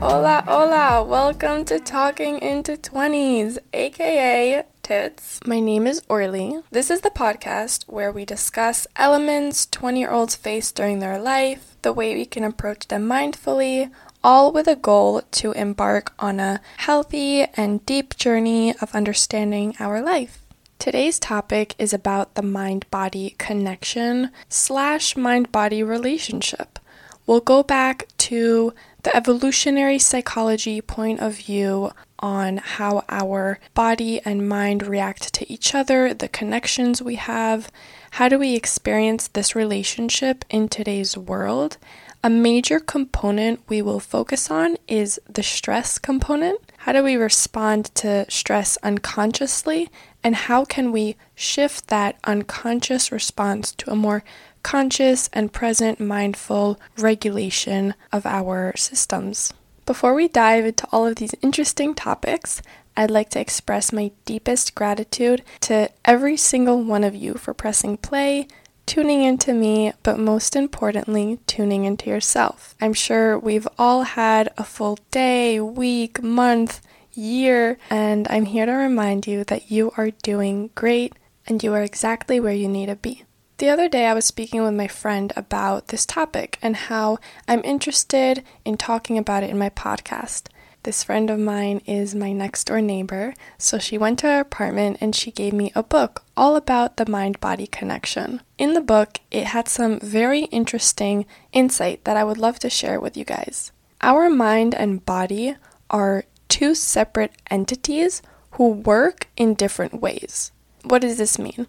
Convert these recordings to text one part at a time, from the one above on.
Hola, hola! Welcome to Talking into 20s, aka Tits. My name is Orly. This is the podcast where we discuss elements 20 year olds face during their life, the way we can approach them mindfully, all with a goal to embark on a healthy and deep journey of understanding our life. Today's topic is about the mind body connection slash mind body relationship. We'll go back to the evolutionary psychology point of view on how our body and mind react to each other, the connections we have, how do we experience this relationship in today's world. A major component we will focus on is the stress component. How do we respond to stress unconsciously and how can we shift that unconscious response to a more conscious and present mindful regulation of our systems? Before we dive into all of these interesting topics, I'd like to express my deepest gratitude to every single one of you for pressing play, tuning into me, but most importantly, tuning into yourself. I'm sure we've all had a full day, week, month, year, and I'm here to remind you that you are doing great and you are exactly where you need to be. The other day, I was speaking with my friend about this topic and how I'm interested in talking about it in my podcast. This friend of mine is my next door neighbor, so she went to her apartment and she gave me a book all about the mind body connection. In the book, it had some very interesting insight that I would love to share with you guys. Our mind and body are two separate entities who work in different ways. What does this mean?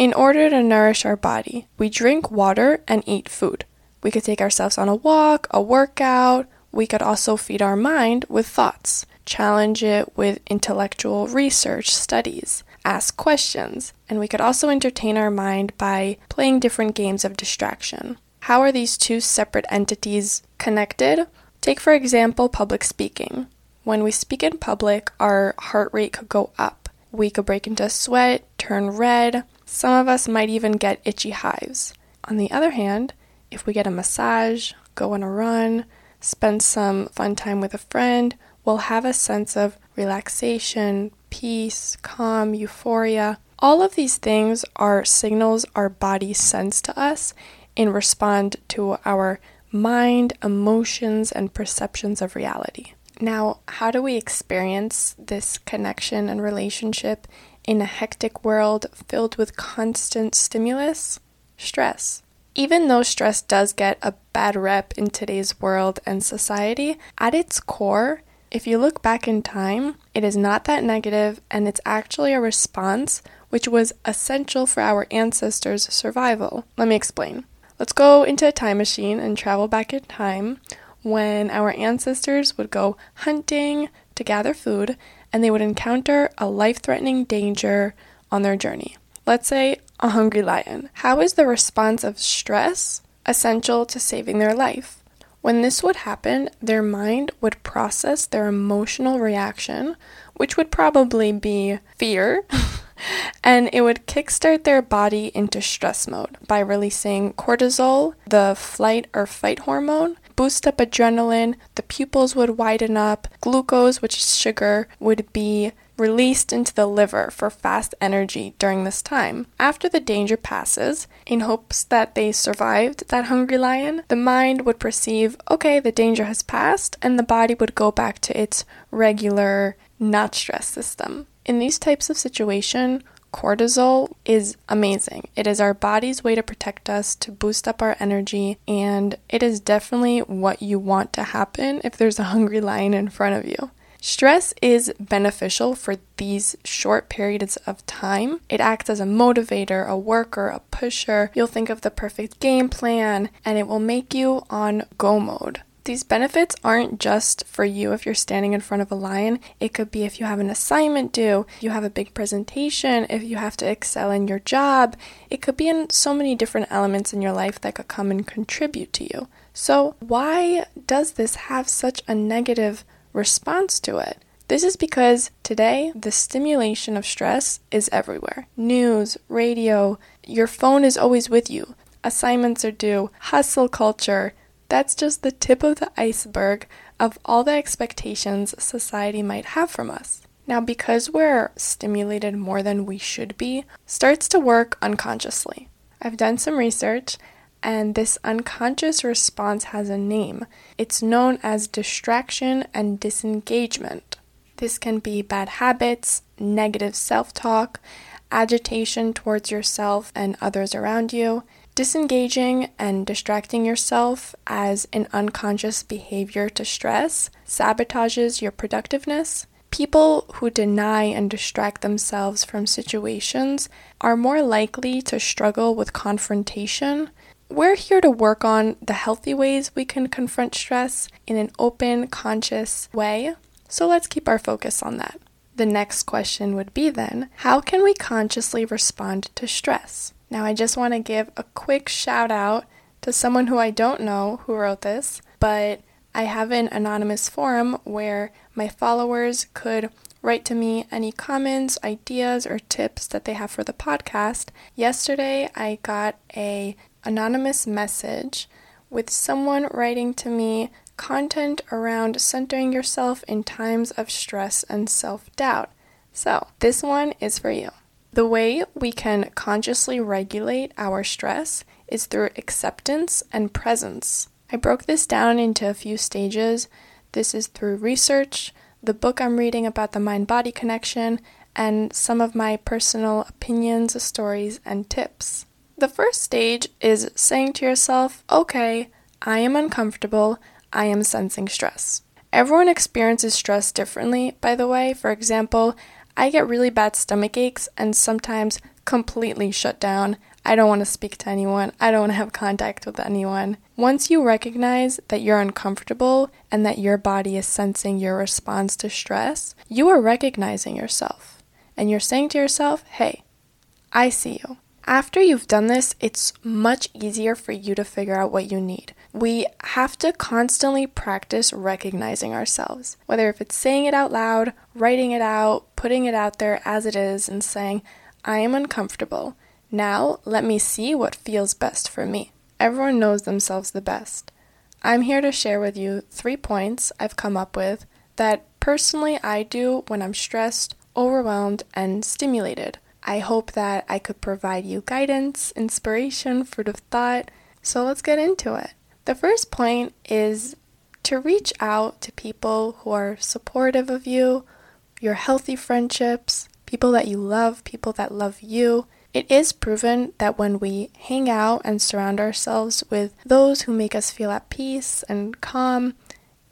In order to nourish our body, we drink water and eat food. We could take ourselves on a walk, a workout. We could also feed our mind with thoughts, challenge it with intellectual research, studies, ask questions, and we could also entertain our mind by playing different games of distraction. How are these two separate entities connected? Take, for example, public speaking. When we speak in public, our heart rate could go up. We could break into sweat, turn red. Some of us might even get itchy hives. On the other hand, if we get a massage, go on a run, spend some fun time with a friend, we'll have a sense of relaxation, peace, calm, euphoria. All of these things are signals our body sends to us in response to our mind, emotions, and perceptions of reality. Now, how do we experience this connection and relationship in a hectic world filled with constant stimulus? Stress. Even though stress does get a bad rep in today's world and society, at its core, if you look back in time, it is not that negative and it's actually a response which was essential for our ancestors' survival. Let me explain. Let's go into a time machine and travel back in time when our ancestors would go hunting to gather food and they would encounter a life threatening danger on their journey. Let's say a hungry lion. How is the response of stress essential to saving their life? When this would happen, their mind would process their emotional reaction, which would probably be fear, and it would kickstart their body into stress mode by releasing cortisol, the flight or fight hormone, boost up adrenaline, the pupils would widen up, glucose, which is sugar, would be released into the liver for fast energy during this time. After the danger passes, in hopes that they survived that hungry lion, the mind would perceive, okay, the danger has passed, and the body would go back to its regular, not stress system. In these types of situation, cortisol is amazing. It is our body's way to protect us, to boost up our energy, and it is definitely what you want to happen if there's a hungry lion in front of you. Stress is beneficial for these short periods of time. It acts as a motivator, a worker, a pusher. You'll think of the perfect game plan, and it will make you on go mode. These benefits aren't just for you if you're standing in front of a lion. It could be if you have an assignment due, you have a big presentation, if you have to excel in your job. It could be in so many different elements in your life that could come and contribute to you. So, why does this have such a negative response to it? This is because today the stimulation of stress is everywhere news, radio, your phone is always with you. Assignments are due, hustle culture, that's just the tip of the iceberg of all the expectations society might have from us. Now, because we're stimulated more than we should be, starts to work unconsciously. I've done some research and this unconscious response has a name. It's known as distraction and disengagement. This can be bad habits, negative self talk, agitation towards yourself and others around you, disengaging and distracting yourself as an unconscious behavior to stress sabotages your productiveness. People who deny and distract themselves from situations are more likely to struggle with confrontation we're here to work on the healthy ways we can confront stress in an open, conscious way. So let's keep our focus on that. The next question would be then how can we consciously respond to stress? Now, I just want to give a quick shout out to someone who I don't know who wrote this, but I have an anonymous forum where my followers could write to me any comments, ideas, or tips that they have for the podcast. Yesterday, I got a anonymous message with someone writing to me content around centering yourself in times of stress and self doubt. So, this one is for you. The way we can consciously regulate our stress is through acceptance and presence. I broke this down into a few stages. This is through research, the book I'm reading about the mind body connection, and some of my personal opinions, stories, and tips. The first stage is saying to yourself, okay, I am uncomfortable, I am sensing stress. Everyone experiences stress differently, by the way. For example, I get really bad stomach aches and sometimes completely shut down. I don't want to speak to anyone. I don't want to have contact with anyone. Once you recognize that you're uncomfortable and that your body is sensing your response to stress, you are recognizing yourself. And you're saying to yourself, hey, I see you. After you've done this, it's much easier for you to figure out what you need. We have to constantly practice recognizing ourselves, whether if it's saying it out loud, writing it out, putting it out there as it is, and saying, I am uncomfortable. Now let me see what feels best for me. Everyone knows themselves the best. I'm here to share with you three points I've come up with that personally I do when I'm stressed, overwhelmed, and stimulated. I hope that I could provide you guidance, inspiration, fruit of thought. So let's get into it. The first point is to reach out to people who are supportive of you, your healthy friendships, people that you love, people that love you. It is proven that when we hang out and surround ourselves with those who make us feel at peace and calm,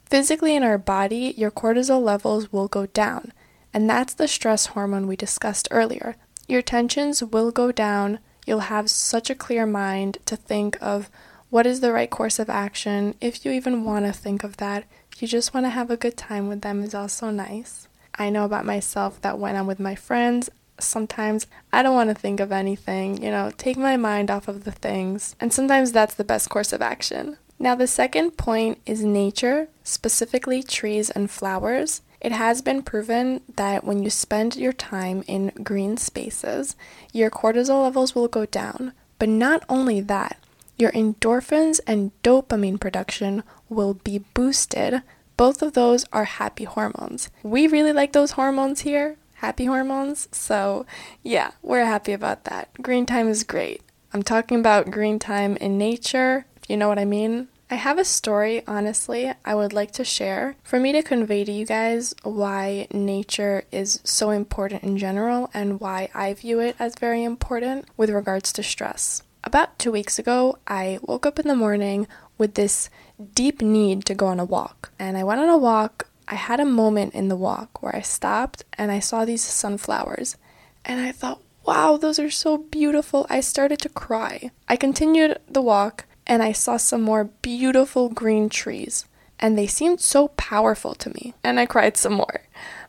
physically in our body, your cortisol levels will go down. And that's the stress hormone we discussed earlier, your tensions will go down. You'll have such a clear mind to think of what is the right course of action. If you even want to think of that, you just want to have a good time with them, is also nice. I know about myself that when I'm with my friends, sometimes I don't want to think of anything, you know, take my mind off of the things. And sometimes that's the best course of action. Now, the second point is nature, specifically trees and flowers. It has been proven that when you spend your time in green spaces, your cortisol levels will go down. But not only that, your endorphins and dopamine production will be boosted. Both of those are happy hormones. We really like those hormones here, happy hormones. So, yeah, we're happy about that. Green time is great. I'm talking about green time in nature, if you know what I mean. I have a story, honestly, I would like to share for me to convey to you guys why nature is so important in general and why I view it as very important with regards to stress. About two weeks ago, I woke up in the morning with this deep need to go on a walk. And I went on a walk. I had a moment in the walk where I stopped and I saw these sunflowers. And I thought, wow, those are so beautiful. I started to cry. I continued the walk and I saw some more beautiful green trees, and they seemed so powerful to me, and I cried some more.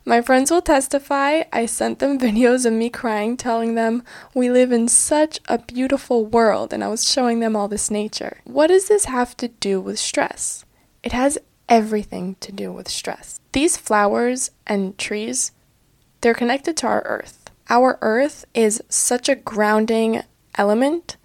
My friends will testify, I sent them videos of me crying, telling them we live in such a beautiful world, and I was showing them all this nature. What does this have to do with stress? It has everything to do with stress. These flowers and trees, they're connected to our earth. Our earth is such a grounding element.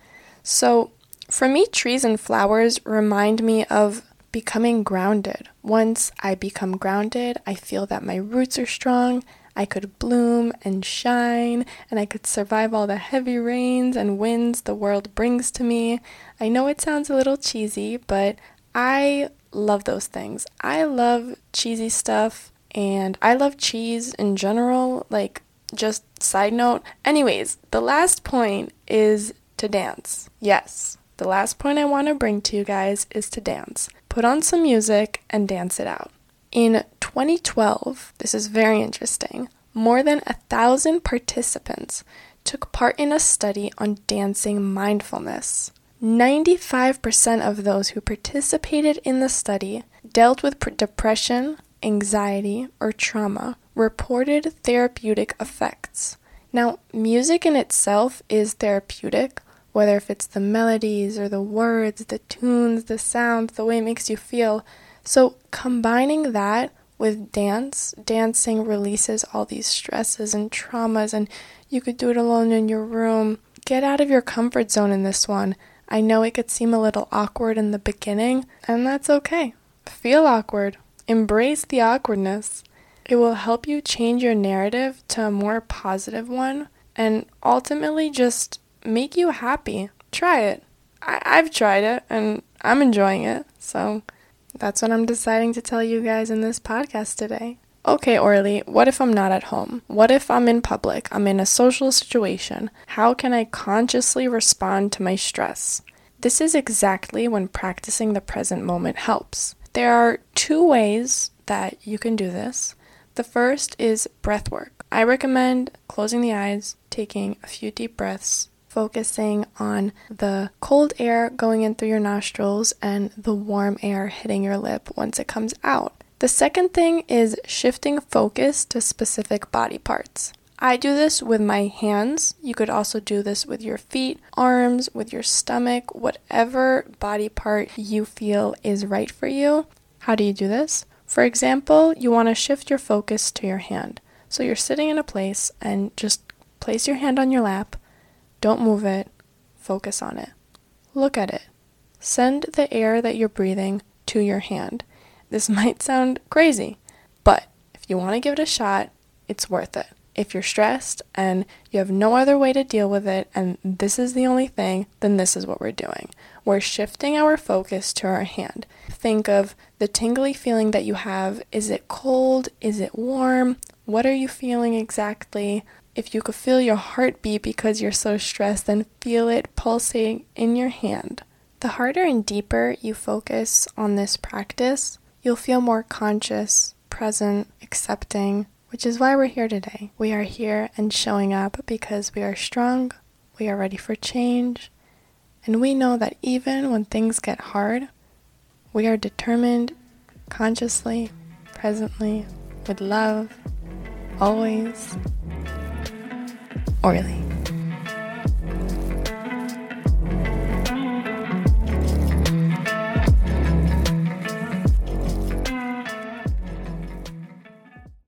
So for me, trees and flowers remind me of becoming grounded. Once I become grounded, I feel that my roots are strong. I could bloom and shine, and I could survive all the heavy rains and winds the world brings to me. I know it sounds a little cheesy, but I love those things. I love cheesy stuff, and I love cheese in general. Like, just side note. Anyways, the last point is to dance. Yes, the last point I want to bring to you guys is to dance. Put on some music and dance it out. In 2012, this is very interesting, more than a thousand participants took part in a study on dancing mindfulness. 95% of those who participated in the study dealt with depression, anxiety, or trauma, reported therapeutic effects. Now, music in itself is therapeutic, whether if it's the melodies or the words, the tunes, the sounds, the way it makes you feel. So, combining that with dance, dancing releases all these stresses and traumas, and you could do it alone in your room. Get out of your comfort zone in this one. I know it could seem a little awkward in the beginning, and that's okay. Feel awkward, embrace the awkwardness. It will help you change your narrative to a more positive one and ultimately just make you happy. Try it. I- I've tried it and I'm enjoying it. So that's what I'm deciding to tell you guys in this podcast today. Okay, Orly, what if I'm not at home? What if I'm in public? I'm in a social situation. How can I consciously respond to my stress? This is exactly when practicing the present moment helps. There are two ways that you can do this. The first is breath work. I recommend closing the eyes, taking a few deep breaths, focusing on the cold air going in through your nostrils and the warm air hitting your lip once it comes out. The second thing is shifting focus to specific body parts. I do this with my hands. You could also do this with your feet, arms, with your stomach, whatever body part you feel is right for you. How do you do this? For example, you want to shift your focus to your hand. So you're sitting in a place and just place your hand on your lap don't move it, focus on it. Look at it. Send the air that you're breathing to your hand. This might sound crazy, but if you want to give it a shot, it's worth it. If you're stressed and you have no other way to deal with it, and this is the only thing, then this is what we're doing. We're shifting our focus to our hand. Think of the tingly feeling that you have. Is it cold? Is it warm? What are you feeling exactly? If you could feel your heartbeat because you're so stressed, then feel it pulsating in your hand. The harder and deeper you focus on this practice, you'll feel more conscious, present, accepting, which is why we're here today. We are here and showing up because we are strong, we are ready for change, and we know that even when things get hard, we are determined consciously, presently, with love, always Orly.